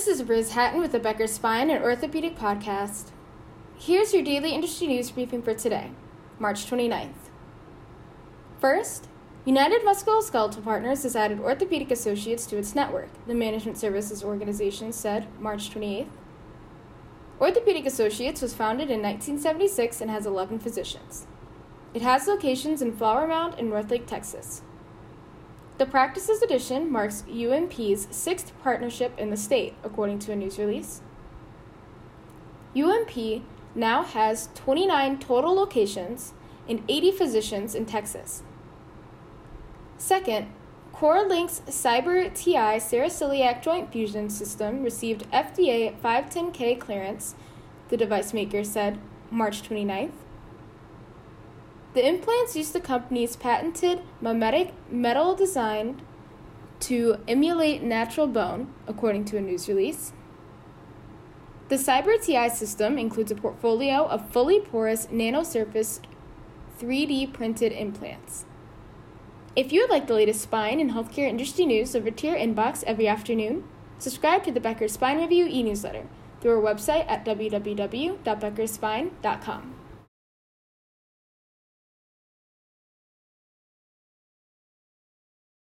This is Riz Hatton with the Becker Spine and Orthopedic Podcast. Here's your daily industry news briefing for today, March 29th. First, United Musculoskeletal Partners has added Orthopedic Associates to its network, the management services organization said March 28th. Orthopedic Associates was founded in 1976 and has 11 physicians. It has locations in Flower Mound and Northlake, Texas. The Practices Edition marks UMP's sixth partnership in the state, according to a news release. UMP now has 29 total locations and 80 physicians in Texas. Second, CoreLink's Siber Ti Sacroiliac Joint Fusion System received FDA 510K clearance, the device maker said March 29th. The implants use the company's patented mimetic metal design to emulate natural bone, according to a news release. The Siber Ti system includes a portfolio of fully porous nanosurfaced 3D printed implants. If you would like the latest spine and healthcare industry news delivered to your inbox every afternoon, subscribe to the Becker Spine Review e newsletter through our website at www.beckerspine.com.